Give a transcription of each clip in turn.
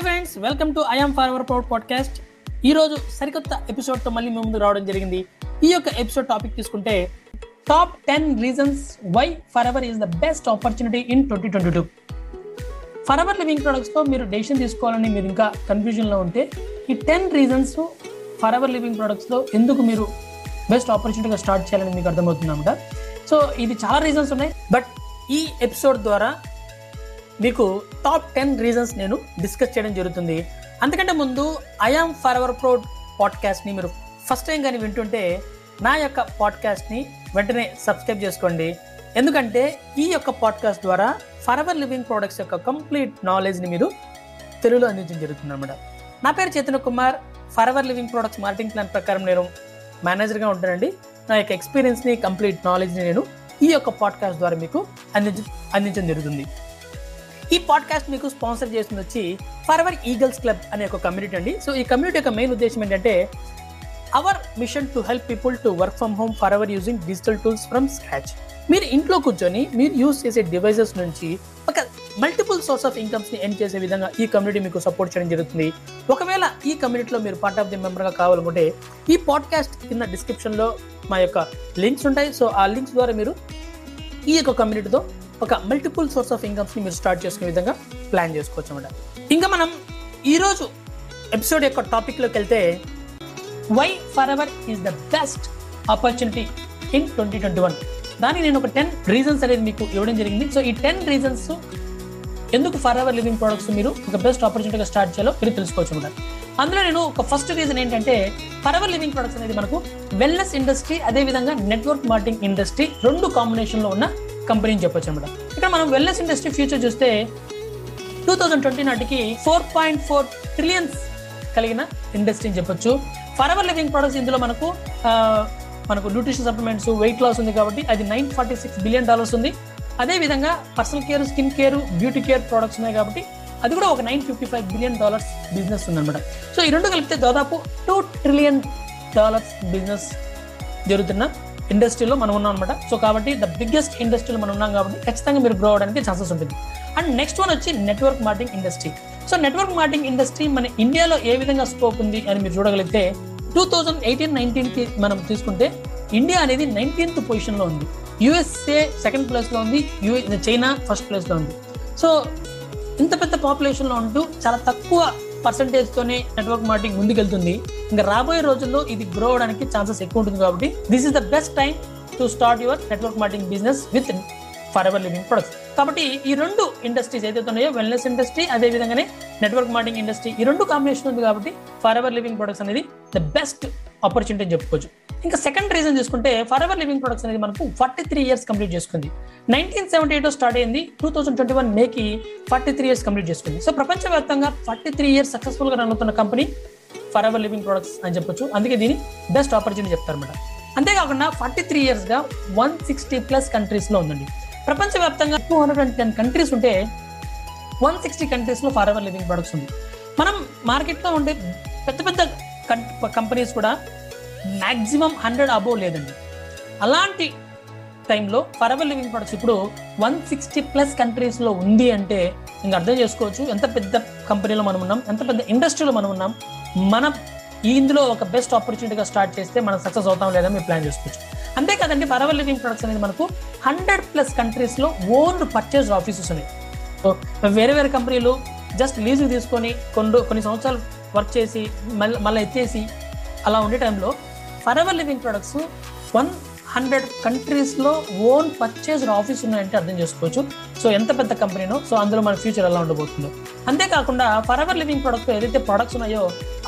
Hi friends welcome to I am Forever proud podcast ఈ రోజు సరికొత్త ఎపిసోడ్తో మళ్ళీ మీ ముందు రావడం జరిగింది. ఈ యొక్క ఎపిసోడ్ టాపిక్ తీసుకుంటే top ten reasons why Forever is the best opportunity in twenty twenty two Forever Living ప్రొడక్ట్స్తో మీరు డెసిషన్ తీసుకోవాలని మీరు ఇంకా కన్ఫ్యూజన్లో ఉంటే ఈ ten reasons for ever Living ప్రొడక్ట్స్లో ఎందుకు మీరు బెస్ట్ ఆపర్చునిటీగా స్టార్ట్ చేయాలని మీకు అర్థమవుతుందన్నమాట సో ఇది చాలా రీజన్స్ ఉన్నాయి. బట్ ఈ ఎపిసోడ్ ద్వారా మీకు టాప్ టెన్ రీజన్స్ నేను డిస్కస్ చేయడం జరుగుతుంది. అంతకంటే ముందు ఐఆమ్ ఫర్ అవర్ ప్రోడ్ పాడ్కాస్ట్ని మీరు ఫస్ట్ టైం కానీ వింటుంటే నా యొక్క పాడ్కాస్ట్ని వెంటనే సబ్స్క్రైబ్ చేసుకోండి. ఎందుకంటే ఈ యొక్క పాడ్కాస్ట్ ద్వారా ఫర్ అవర్ లివింగ్ ప్రోడక్ట్స్ యొక్క కంప్లీట్ నాలెడ్జ్ని మీరు తెలుగులో అందించడం జరుగుతుంది అనమాట నా పేరు Chaitanya Kumar. Forever Living Products marketing plan ప్రకారం నేను మేనేజర్గా ఉంటానండి. నా యొక్క ఎక్స్పీరియన్స్ని కంప్లీట్ నాలెడ్జ్ని నేను ఈ యొక్క పాడ్కాస్ట్ ద్వారా మీకు అందించ అందించడం జరుగుతుంది. ఈ పాడ్కాస్ట్ మీకు స్పాన్సర్ చేస్తుంది వచ్చి ఫర్వర్ ఈగల్స్ క్లబ్ అనే ఒక కమ్యూనిటీ అండి. సో ఈ కమ్యూనిటీ యొక్క మెయిన్ ఉద్దేశం ఏంటంటే our mission to help people to work from home for our using digital tools from scratch మీరు ఇంట్లో కూర్చొని మీరు యూజ్ చేసే డివైజెస్ నుంచి ఒక మల్టిపుల్ సోర్స్ ఆఫ్ ఇన్కమ్స్ని ఎండ్ చేసే విధంగా ఈ కమ్యూనిటీ మీకు సపోర్ట్ చేయడం జరుగుతుంది. ఒకవేళ ఈ కమ్యూనిటీలో మీరు పార్ట్ ఆఫ్ ది మెంబర్గా కావాలనుకుంటే ఈ పాడ్కాస్ట్ కింద డిస్క్రిప్షన్లో మా యొక్క లింక్స్ ఉంటాయి. సో ఆ లింక్స్ ద్వారా మీరు ఈ యొక్క కమ్యూనిటీతో ఒక మల్టిపుల్ సోర్స్ ఆఫ్ ఇన్కమ్స్ని మీరు స్టార్ట్ చేసుకునే విధంగా ప్లాన్ చేసుకోవచ్చు అనమాట ఇంకా మనం ఈరోజు ఎపిసోడ్ యొక్క టాపిక్లోకి వెళ్తే why Forever is the best opportunity in twenty twenty one దానికి నేను ఒక టెన్ రీజన్స్ అనేది మీకు ఇవ్వడం జరిగింది. సో ఈ టెన్ రీజన్స్ ఎందుకు ఫర్ ఎవర్ లివింగ్ ప్రొడక్ట్స్ మీరు ఒక బెస్ట్ ఆపర్చునిటీగా స్టార్ట్ చేయాలో మీరు తెలుసుకోవచ్చు అనమాట అందులో నేను ఒక ఫస్ట్ రీజన్ ఏంటంటే ఫర్ ఎవర్ లివింగ్ ప్రొడక్ట్స్ అనేది మనకు వెల్నెస్ ఇండస్ట్రీ అదే విధంగా నెట్వర్క్ మార్కెటింగ్ ఇండస్ట్రీ రెండు కాంబినేషన్లో ఉన్న కంపెనీ అని చెప్పొచ్చు అనమాట. ఇక్కడ మనం వెల్నెస్ ఇండస్ట్రీ ఫ్యూచర్ చూస్తే టూ థౌజండ్ ట్వంటీ నాటికి ఫోర్ పాయింట్ ఫోర్ ట్రిలియన్స్ కలిగిన ఇండస్ట్రీ అని చెప్పొచ్చు. ఫర్ అవర్ లివింగ్ ప్రొడక్ట్స్ ఇందులో మనకు మనకు న్యూట్రిషన్ సప్లిమెంట్స్ వెయిట్ లాస్ ఉంది కాబట్టి అది nine forty six billion dollars ఉంది. అదే విధంగా personal care skin care beauty care products ఉన్నాయి కాబట్టి అది కూడా ఒక nine fifty five billion dollars business ఉందన్నమాట సో ఈ రెండు కలిపితే దాదాపు టూ ట్రిలియన్ డాలర్స్ బిజినెస్ జరుగుతున్న ఇండస్ట్రీలో మనం ఉన్నాం అనమాట సో కాబట్టి ద బిగ్గెస్ట్ ఇండస్ట్రీలో మనం ఉన్నాం కాబట్టి ఖచ్చితంగా మీరు గ్రో అవడానికి ఛాన్సెస్ ఉంటుంది. అండ్ నెక్స్ట్ వన్ వచ్చి network marketing industry so network marketing industry మన ఇండియాలో ఏ విధంగా స్కోప్ ఉంది అని మీరు చూడగలిగితే టూ థౌజండ్ ఎయిటీన్ నైన్టీన్కి మనం తీసుకుంటే ఇండియా అనేది నైన్టీన్త్ పొజిషన్లో ఉంది. యుఎస్ఏ సెకండ్ ప్లేస్లో ఉంది. యుఏ చైనా ఫస్ట్ ప్లేస్లో ఉంది. సో ఇంత పెద్ద పాపులేషన్లో ఉంటూ చాలా తక్కువ పర్సంటేజ్తోనే నెట్వర్క్ మార్కెటింగ్ ముందుకెళ్తుంది. ఇంకా రాబోయే రోజుల్లో ఇది గ్రో అవడానికి ఛాన్సెస్ ఎక్కువ ఉంటుంది కాబట్టి this is the best time to start your network marketing business with Forever Living Products కాబట్టి ఈ రెండు ఇండస్ట్రీస్ ఏదైతే ఉన్నాయో వెల్నెస్ ఇండస్ట్రీ అదే విధంగానే నెట్వర్క్ మార్కెటింగ్ ఇండస్ట్రీ ఈ రెండు కాంబినేషన్ ఉంది కాబట్టి ఫర్ ఎవర్ లివింగ్ ప్రొడక్ట్స్ అనేది ద బెస్ట్ ఆపర్చునిటీ అని చెప్పుకోవచ్చు. ఇంకా సెకండ్ రీజన్ చూసుకుంటే ఫర్ ఎవర్ లివింగ్ ప్రొడక్ట్స్ అనేది మనకు ఫార్టీ త్రీ ఇయర్స్ కంప్లీట్ చేసుకుంది. నైన్టీన్ సెవెంటీ ఎయిట్ స్టార్ట్ అయింది టూ థౌసండ్ ట్వంటీ వన్ మేకి ఫార్టీ త్రీ ఇయర్స్ కంప్లీట్ చేసుకుంది. సో ప్రపంచవ్యాప్తంగా ఫార్టీ త్రీ ఇయర్స్ సక్సెస్ఫుల్గా రన్ అవుతున్న company for ever living products అని చెప్పొచ్చు. అందుకే దీని బెస్ట్ ఆపర్చునిటీ చెప్తారనమాట అంతేకాకుండా ఫార్టీ త్రీ ఇయర్స్గా వన్ సిక్స్టీ ప్లస్ కంట్రీస్లో ఉందండి. ప్రపంచవ్యాప్తంగా two hundred and ten countries ఉంటే వన్ సిక్స్టీ కంట్రీస్లో ఫర్ ఎవర్ లివింగ్ ప్రొడక్ట్స్ ఉంది. మనం మార్కెట్లో ఉండే పెద్ద పెద్ద కంపెనీస్ కూడా మాక్సిమం హండ్రెడ్ అబోవ్ లేదండి. అలాంటి టైంలో ఫరవర్ లివింగ్ ప్రొడక్ట్స్ ఇప్పుడు వన్ సిక్స్టీ ప్లస్ కంట్రీస్లో ఉంది అంటే ఇంకా అర్థం చేసుకోవచ్చు. ఎంత పెద్ద కంపెనీలో మనం ఉన్నాం ఎంత పెద్ద ఇండస్ట్రీలో మనం ఉన్నాం మన ఇందులో ఒక బెస్ట్ ఆపర్చునిటీగా స్టార్ట్ చేస్తే మనం సక్సెస్ అవుతాం లేదా మీరు ప్లాన్ చేసుకోవచ్చు. అంతేకాదండి ఫర్ లివింగ్ ప్రొడక్ట్స్ అనేది మనకు హండ్రెడ్ ప్లస్ కంట్రీస్లో ఓన్డ్ పర్చేజ్ ఆఫీసెస్ ఉన్నాయి. సో వేరే వేరే కంపెనీలు జస్ట్ లీజుకి తీసుకొని కొన్ని కొన్ని సంవత్సరాలు వర్క్ చేసి మళ్ళీ మళ్ళీ ఎత్తేసి అలా ఉండే టైంలో Forever Living Products one hundred కంట్రీస్లో ఓన్ పర్చేజ్ ఆఫీస్ ఉన్నాయంటే అర్థం చేసుకోవచ్చు. సో ఎంత పెద్ద కంపెనీనో సో అందులో మన ఫ్యూచర్ ఎలా ఉండబోతుందో. అంతేకాకుండా ఫర్ ఎవర్ లివింగ్ ప్రొడక్ట్స్ ఏదైతే ప్రొడక్ట్స్ ఉన్నాయో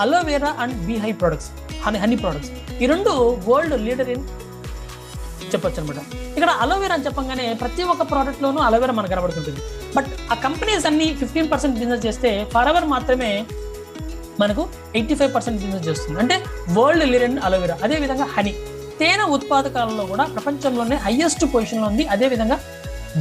aloe vera and beehive products honey honey products ఈ రెండు వరల్డ్ లీడర్ ఇన్ చెప్పొచ్చు అనమాట ఇక్కడ అలోవేరా అని చెప్పగానే ప్రతి ఒక్క ప్రోడక్ట్లోనూ అలోవేరా మనకు కనబడుతుంటుంది. బట్ ఆ కంపెనీస్ అన్ని ఫిఫ్టీన్ పర్సెంట్ బిజినెస్ చేస్తే ఫర్ ఎవర్ మాత్రమే మనకు ఎయిటీ ఫైవ్ పర్సెంట్ బిజినెస్ చేస్తుంది. అంటే వరల్డ్ లీడర్ ఇన్ అలోవేరా అదే విధంగా హనీ తేనె ఉత్పాదకాలలో కూడా ప్రపంచంలోనే హైయెస్ట్ పొజిషన్లో ఉంది. అదే విధంగా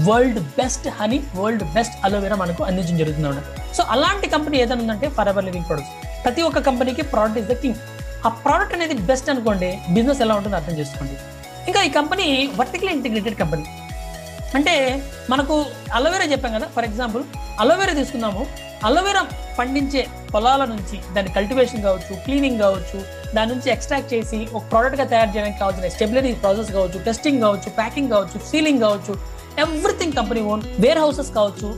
world best honey world best aloe vera మనకు అందించడం జరుగుతుంది సో అలాంటి కంపెనీ ఏదైనా ఉందంటే ఫర్ ఎవర్ లివింగ్ ప్రొడక్ట్స్ ప్రతి ఒక్క కంపెనీకి ప్రోడక్ట్ ఇస్ ద కింగ్ ఆ ప్రోడక్ట్ అనేది బెస్ట్ అనుకోండి బిజినెస్ ఎలా ఉంటుందో అర్థం చేసుకోండి. ఇంకా ఈ కంపెనీ వర్టికల్ ఇంటిగ్రేటెడ్ కంపెనీ అంటే మనకు అలోవెరా చెప్పాం కదా ఫర్ ఎగ్జాంపుల్ అలోవెరా తీసుకుందాము. అలోవెరా పండించే పొలాల నుంచి దాని కల్టివేషన్ కావచ్చు క్లీనింగ్ కావచ్చు దాని నుంచి ఎక్స్ట్రాక్ట్ చేసి ఒక ప్రోడక్ట్గా తయారు చేయడానికి కావాల్సిన స్టెబిలిటీ ప్రాసెస్ కావచ్చు టెస్టింగ్ కావచ్చు ప్యాకింగ్ కావచ్చు సీలింగ్ కావచ్చు everything company own warehouses కావచ్చు.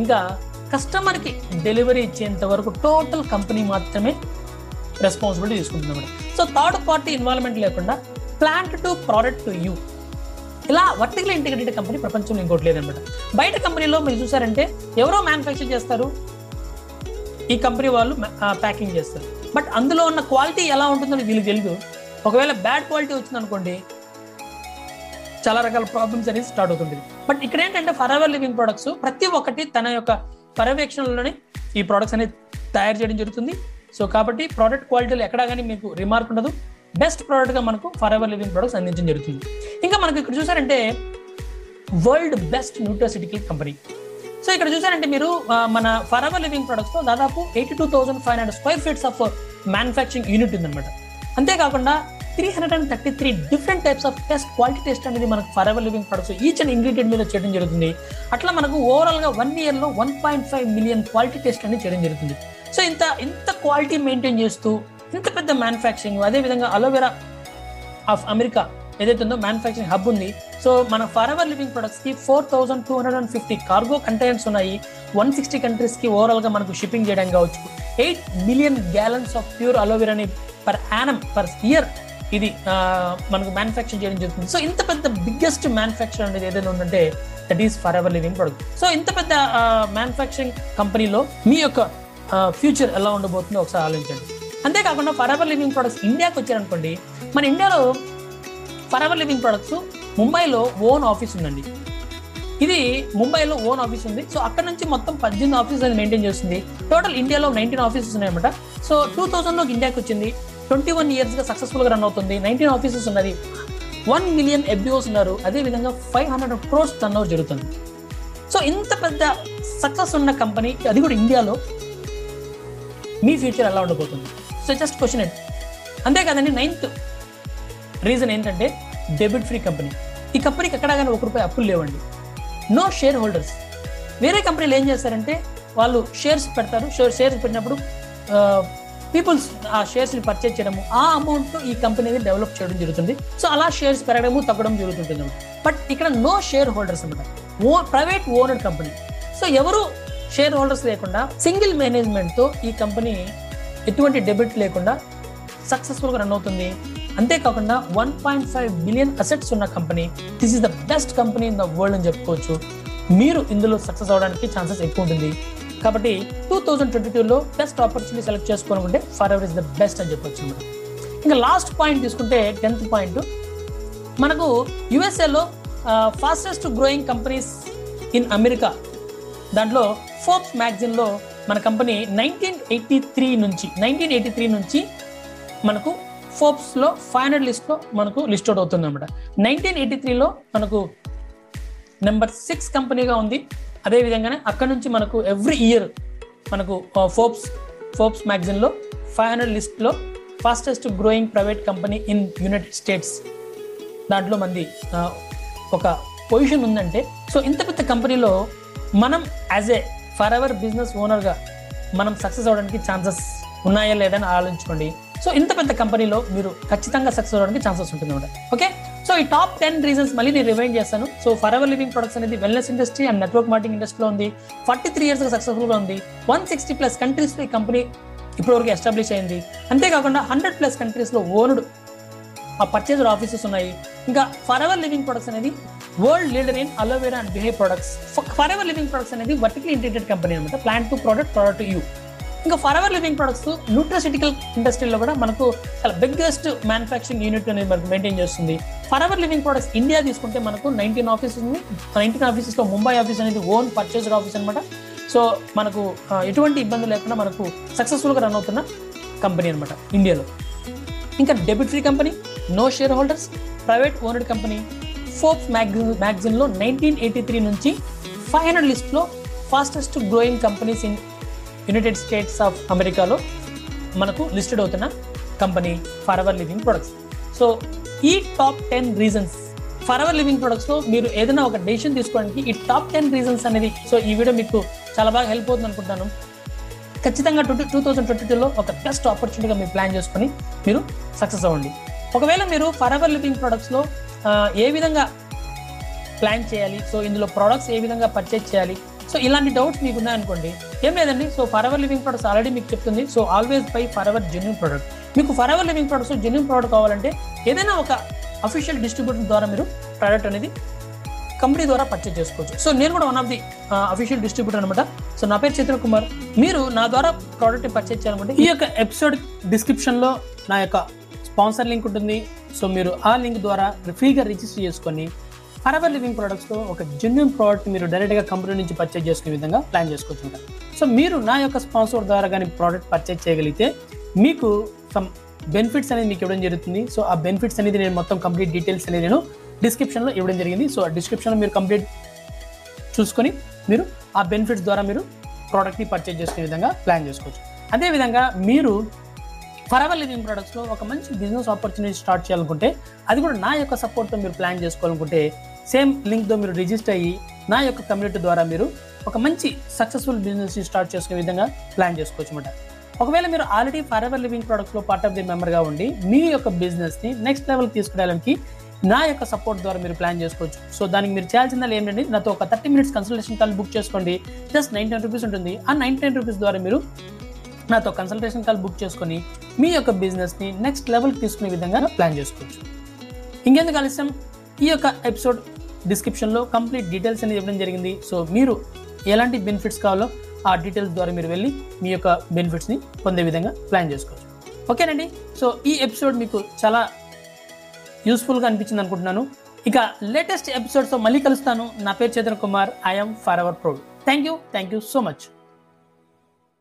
ఇంకా కస్టమర్కి డెలివరీ ఇచ్చేంత వరకు టోటల్ కంపెనీ మాత్రమే రెస్పాన్సిబిలిటీ తీసుకుంటుంది సో థర్డ్ పార్టీ ఇన్వాల్వ్మెంట్ లేకుండా plant to product to you ఇలా వర్టికల్ ఇంటిగ్రేటెడ్ కంపెనీ ప్రపంచంలో ఇంకోటి లేదనమాట. బయట కంపెనీలో మీరు చూసారంటే ఎవరో మ్యానుఫ్యాక్చర్ చేస్తారు? ఈ కంపెనీ వాళ్ళు ప్యాకింగ్ చేస్తారు. బట్ అందులో ఉన్న క్వాలిటీ ఎలా ఉంటుందో వీళ్ళకి తెలియదు ఒకవేళ బ్యాడ్ క్వాలిటీ వచ్చింది అనుకోండి చాలా రకాల ప్రాబ్లమ్స్ అనేది స్టార్ట్ అవుతుంది బట్ ఇక్కడ ఏంటంటే ఫర్ ఎవర్ లివింగ్ ప్రొడక్ట్స్ ప్రతి ఒక్కటి తన యొక్క పర్యవేక్షణలోనే ఈ ప్రొడక్ట్స్ అనేది తయారు చేయడం జరుగుతుంది. సో కాబట్టి ప్రోడక్ట్ క్వాలిటీలో ఎక్కడా కానీ మీకు రిమార్క్ ఉండదు. బెస్ట్ ప్రోడక్ట్గా మనకు ఫర్ ఎవర్ లివింగ్ ప్రొడక్ట్స్ అందించడం జరుగుతుంది. ఇంకా మనకు ఇక్కడ చూసారంటే world best nutraceutical company so ఇక్కడ చూసారంటే మీరు మన ఫర్ ఎవర్ లివింగ్ ప్రొడక్ట్స్లో దాదాపు eighty two thousand five hundred square feets of manufacturing unit ఉందన్నమాట. అంతేకాకుండా three hundred and thirty three different types of test quality test అనేది మనకు Forever Living Products each and ingredient మీద చేయడం జరుగుతుంది. అట్లా మనకు ఓవరాల్గా వన్ ఇయర్లో one point five million quality test అనేది చేయడం జరుగుతుంది. సో ఇంత ఇంత క్వాలిటీ మెయింటైన్ చేస్తూ ఇంత పెద్ద మ్యానుఫ్యాక్చరింగ్ అదేవిధంగా అలోవెరా ఆఫ్ అమెరికా ఏదైతే ఉందో మ్యానుఫ్యాక్చరింగ్ హబ్ ఉంది. సో మన for ever living ప్రొడక్ట్స్కి four thousand two hundred and fifty cargo containers ఉన్నాయి వన్ సిక్స్టీ కంట్రీస్కి ఓవరాల్గా మనకు షిప్పింగ్ చేయడం కావచ్చు. Eight million gallons of pure అలోవెరాని per annum per year ఇది మనకు మ్యానుఫ్యాక్చర్ చేయడం జరుగుతుంది. సో ఇంత పెద్ద బిగ్గెస్ట్ మ్యానుఫ్యాక్చర్ అనేది ఏదైనా ఉందంటే that is Forever Living product so ఇంత పెద్ద మ్యానుఫ్యాక్చరింగ్ కంపెనీలో మీ యొక్క ఫ్యూచర్ ఎలా ఉండబోతుందో ఒకసారి ఆలోచించండి. అంతేకాకుండా ఫరెవర్ లివింగ్ ప్రొడక్ట్స్ ఇండియాకి వచ్చారనుకోండి మన ఇండియాలో ఫరెవర్ లివింగ్ ప్రొడక్ట్స్ ముంబైలో ఓన్ ఆఫీస్ ఉందండి. ఇది ముంబైలో ఓన్ ఆఫీస్ ఉంది. సో అక్కడ నుంచి మొత్తం పద్దెనిమిది ఆఫీస్ అది మెయింటైన్ చేస్తుంది. టోటల్ ఇండియాలో నైన్టీన్ ఆఫీసెస్ ఉన్నాయన్నమాట. సో టూ థౌసండ్లో ఇండియాకి వచ్చింది. ట్వంటీ వన్ ఇయర్స్గా సక్సెస్ఫుల్గా రన్ అవుతుంది. నైన్టీన్ ఆఫీసెస్ ఉన్నది. వన్ మిలియన్ ఎఫ్బిఓస్ ఉన్నారు. అదేవిధంగా five hundred crores turnover జరుగుతుంది. సో ఇంత పెద్ద సక్సెస్ ఉన్న కంపెనీ అది కూడా ఇండియాలో మీ ఫ్యూచర్ ఎలా ఉండబోతుంది? సో జస్ట్ క్వశ్చన్ ఇట్ అంతేకాదండి నైన్త్ రీజన్ ఏంటంటే డెబిట్ ఫ్రీ కంపెనీ ఈ కంపెనీకి ఎక్కడా కానీ ఒక రూపాయి అప్పులు లేవండి. నో షేర్ హోల్డర్స్ వేరే కంపెనీలు ఏం చేస్తారంటే వాళ్ళు షేర్స్ పెడతారు. షేర్ షేర్స్ పెట్టినప్పుడు పీపుల్స్ ఆ షేర్స్ని పర్చేజ్ చేయడము ఆ అమౌంట్తో ఈ కంపెనీని డెవలప్ చేయడం జరుగుతుంది. సో అలా షేర్స్ పెరగడము తగ్గడం జరుగుతుంటుంది బట్ ఇక్కడ నో షేర్ హోల్డర్స్ అనమాట ఓ ప్రైవేట్ ఓనర్ కంపెనీ సో ఎవరు షేర్ హోల్డర్స్ లేకుండా సింగిల్ మేనేజ్మెంట్తో ఈ కంపెనీ ఎటువంటి డెబిట్ లేకుండా సక్సెస్ఫుల్గా రన్ అవుతుంది. అంతేకాకుండా one point five billion assets ఉన్న company this is the best company in the world అని చెప్పుకోవచ్చు. మీరు ఇందులో సక్సెస్ అవడానికి ఛాన్సెస్ ఎక్కువ ఉంటుంది. కాబట్టి టూ థౌజండ్ ట్వంటీ టూలో బెస్ట్ ఆపర్చునిటీ సెలెక్ట్ చేసుకోవాలనుకుంటే Forever is the best అని చెప్పొచ్చు ఇంకా లాస్ట్ పాయింట్ తీసుకుంటే టెన్త్ పాయింట్ మనకు యుఎస్ఏలో fastest growing companies in America దాంట్లో ఫోర్బ్స్ మ్యాగజైన్లో మన కంపెనీ నైన్టీన్ ఎయిటీ త్రీ నుంచి నైన్టీన్ ఎయిటీ త్రీ నుంచి మనకు ఫోర్బ్స్లో ఫైవ్ హండ్రెడ్ లిస్ట్లో మనకు లిస్ట్ అవుట్ అవుతుంది అనమాట నైన్టీన్ ఎయిటీ త్రీలో మనకు నెంబర్ సిక్స్ కంపెనీగా ఉంది. అదే విధంగానే అక్కడ నుంచి మనకు ఎవ్రీ ఇయర్ మనకు ఫోర్బ్స్ ఫోర్బ్స్ మ్యాగజైన్లో ఫైవ్ హండ్రెడ్ లిస్ట్లో fastest growing private company in United States. దాంట్లో మంది ఒక పొజిషన్ ఉందంటే సో ఇంత పెద్ద కంపెనీలో మనం as a Forever business ఓనర్గా మనం సక్సెస్ అవడానికి ఛాన్సెస్ ఉన్నాయా లేదని ఆలోచించుకోండి. సో ఇంత పెద్ద కంపెనీలో మీరు ఖచ్చితంగా సక్సెస్ అవడానికి ఛాన్సెస్ ఉంటుంది అనమాట ఓకే సో ఈ టాప్ టెన్ రీజన్స్ మళ్ళీ నేను రివైండ్ చేస్తాను. So for ever living products అనేది wellness industry and network marketing ఇండస్ట్రీలో ఉంది. ఫార్టీ త్రీ ఇయర్స్గా సక్సెస్ఫుల్గా ఉంది. వన్ సిక్స్టీ ప్లస్ కంట్రీస్లో ఈ కంపెనీ ఇప్పటివరకు ఎస్టాబ్లిష్ అయింది. అంతేకాకుండా హండ్రెడ్ ప్లస్ కంట్రీస్లో ఓనుడు ఆ పర్చేజర్ ఆఫీసెస్ ఉన్నాయి. ఇంకా ఫర్ ఎవర్ లివింగ్ ప్రొడక్ట్స్ అనేది world leader in aloe vera and behave products Forever Living products అనేది వర్టికల్ ఇంటిగ్రేటెడ్ కంపెనీ అనమాట. Plan to product product you ఇంకా for ever living products nutraceutical ఇండస్ట్రీలో కూడా మనకు చాలా బిగ్గెస్ట్ మ్యానుఫ్యాక్చరింగ్ యూనిట్ అనేది మనకు మెయింటైన్ చేస్తుంది. For ever living products India తీసుకుంటే మనకు నైన్టీన్ ఆఫీస్ ఉంది. నైన్టీన్ ఆఫీసెస్లో ముంబై ఆఫీస్ అనేది ఓన్ పర్చేజర్ ఆఫీస్ అనమాట. సో మనకు ఎటువంటి ఇబ్బంది లేకుండా మనకు సక్సెస్ఫుల్గా రన్ అవుతున్న కంపెనీ అనమాట ఇండియాలో ఇంకా debit free company no shareholders private owned company Forbes magazine మ్యాగజిన్లో nineteen eighty three నుంచి ఫైవ్ హండ్రెడ్ లిస్ట్లో fastest growing companies in United States of అమెరికాలో మనకు లిస్టెడ్ అవుతున్న company Forever Living products. So ఈ top ten reasons Forever Living ప్రొడక్ట్స్లో మీరు ఏదైనా ఒక decision తీసుకోవడానికి ఈ టాప్ టెన్ రీజన్స్ అనేది సో ఈ వీడియో మీకు చాలా బాగా హెల్ప్ అవుతుంది అనుకుంటాను ఖచ్చితంగా ట్వంటీ టూ థౌసండ్ ట్వంటీ టూలో ఒక బెస్ట్ ఆపర్చునిటీగా మీరు ప్లాన్ చేసుకొని మీరు సక్సెస్ అవ్వండి. ఒకవేళ మీరు ఫర్ అవర్ లివింగ్ ప్రొడక్ట్స్లో ఏ విధంగా ప్లాన్ చేయాలి? సో ఇందులో ప్రొడక్ట్స్ ఏ విధంగా పర్చేజ్ చేయాలి? సో ఇలాంటి డౌట్స్ మీకు ఉన్నాయనుకోండి ఏం లేదండి. So Forever Living products already మీకు చెప్తుంది. So always buy Forever genuine product మీకు Forever Living products genuine product కావాలంటే ఏదైనా ఒక అఫీషియల్ డిస్ట్రిబ్యూటర్ ద్వారా మీరు ప్రోడక్ట్ అనేది కంపెనీ ద్వారా పర్చేజ్ చేసుకోవచ్చు. సో నేను కూడా one of the official distributor అనమాట సో నా పేరు చిత్ర కుమార్. మీరు నా ద్వారా ప్రోడక్ట్ పర్చేజ్ చేయాలంటే ఈ యొక్క ఎపిసోడ్ డిస్క్రిప్షన్లో నా యొక్క స్పాన్సర్ లింక్ ఉంటుంది. సో మీరు ఆ లింక్ ద్వారా ఫ్రీగా రిజిస్టర్ చేసుకొని ఫర్ లివింగ్ ప్రోడక్ట్స్లో ఒక జెన్యున్ ప్రోడక్ట్ మీరు డైరెక్ట్గా కంపెనీ నుంచి పర్చేజ్ చేసుకునే విధంగా ప్లాన్ చేసుకోవచ్చు సో మీరు నా యొక్క స్పాన్సర్ ద్వారా కానీ ప్రోడక్ట్ పర్చేజ్ చేయగలిగితే మీకు సమ్ బెనిఫిట్స్ అనేది మీకు ఇవ్వడం జరుగుతుంది. సో ఆ బెనిఫిట్స్ అనేది నేను మొత్తం కంప్లీట్ డీటెయిల్స్ అనేది నేను డిస్క్రిప్షన్లో ఇవ్వడం జరిగింది. సో ఆ డిస్క్రిప్షన్లో మీరు కంప్లీట్ చూసుకొని మీరు ఆ బెనిఫిట్స్ ద్వారా మీరు ప్రోడక్ట్ని పర్చేజ్ చేసుకునే విధంగా ప్లాన్ చేసుకోవచ్చు. అదేవిధంగా మీరు ఫరవర్ లివింగ్ ప్రొడక్ట్స్లో ఒక మంచి బిజినెస్ ఆపర్చునిటీ స్టార్ట్ చేయాలనుకుంటే అది కూడా నా యొక్క సపోర్ట్తో మీరు ప్లాన్ చేసుకోవాలనుకుంటే సేమ్ లింక్తో మీరు రిజిస్టర్ అయ్యి నా యొక్క కమ్యూనిటీ ద్వారా మీరు ఒక మంచి సక్సెస్ఫుల్ బిజినెస్ స్టార్ట్ చేసుకునే విధంగా ప్లాన్ చేసుకోవచ్చు అనమాట ఒకవేళ మీరు ఆల్రెడీ ఫర్ ఎవర్ లివింగ్ ప్రొడక్ట్స్లో పార్ట్ ఆఫ్ ది మెంబర్గా ఉండి మీ యొక్క బిజినెస్ని నెక్స్ట్ లెవెల్ తీసుకెళ్ళడానికి నా యొక్క సపోర్ట్ ద్వారా మీరు ప్లాన్ చేసుకోవచ్చు. సో దానికి మీరు చేయాల్సిందా ఏంటంటే నాతో ఒక thirty minutes consultation call book చేసుకోండి. జస్ట్ నైన్ రూపీస్ ఉంటుంది. ఆ నైన్ రూపీస్ ద్వారా మీరు నాతో కన్సల్టేషన్ కాల్ బుక్ చేసుకొని మీ యొక్క బిజినెస్ని నెక్స్ట్ లెవెల్కి తీసుకునే విధంగా ప్లాన్ చేసుకోవచ్చు. ఇంకెందుకు ఆలస్యం? ఈ యొక్క ఎపిసోడ్ డిస్క్రిప్షన్లో కంప్లీట్ డీటెయిల్స్ అనేది ఇవ్వడం జరిగింది. సో మీరు ఎలాంటి బెనిఫిట్స్ కావాలో ఆ డీటెయిల్స్ ద్వారా మీరు వెళ్ళి మీ యొక్క బెనిఫిట్స్ని పొందే విధంగా ప్లాన్ చేసుకోవచ్చు. ఓకేనండి? సో ఈ ఎపిసోడ్ మీకు చాలా యూస్ఫుల్గా అనిపించింది అనుకుంటున్నాను. ఇక లేటెస్ట్ ఎపిసోడ్స్తో మళ్ళీ కలుస్తాను. నా పేరు Chandra Kumar. I'm Forever proud thank you thank you so much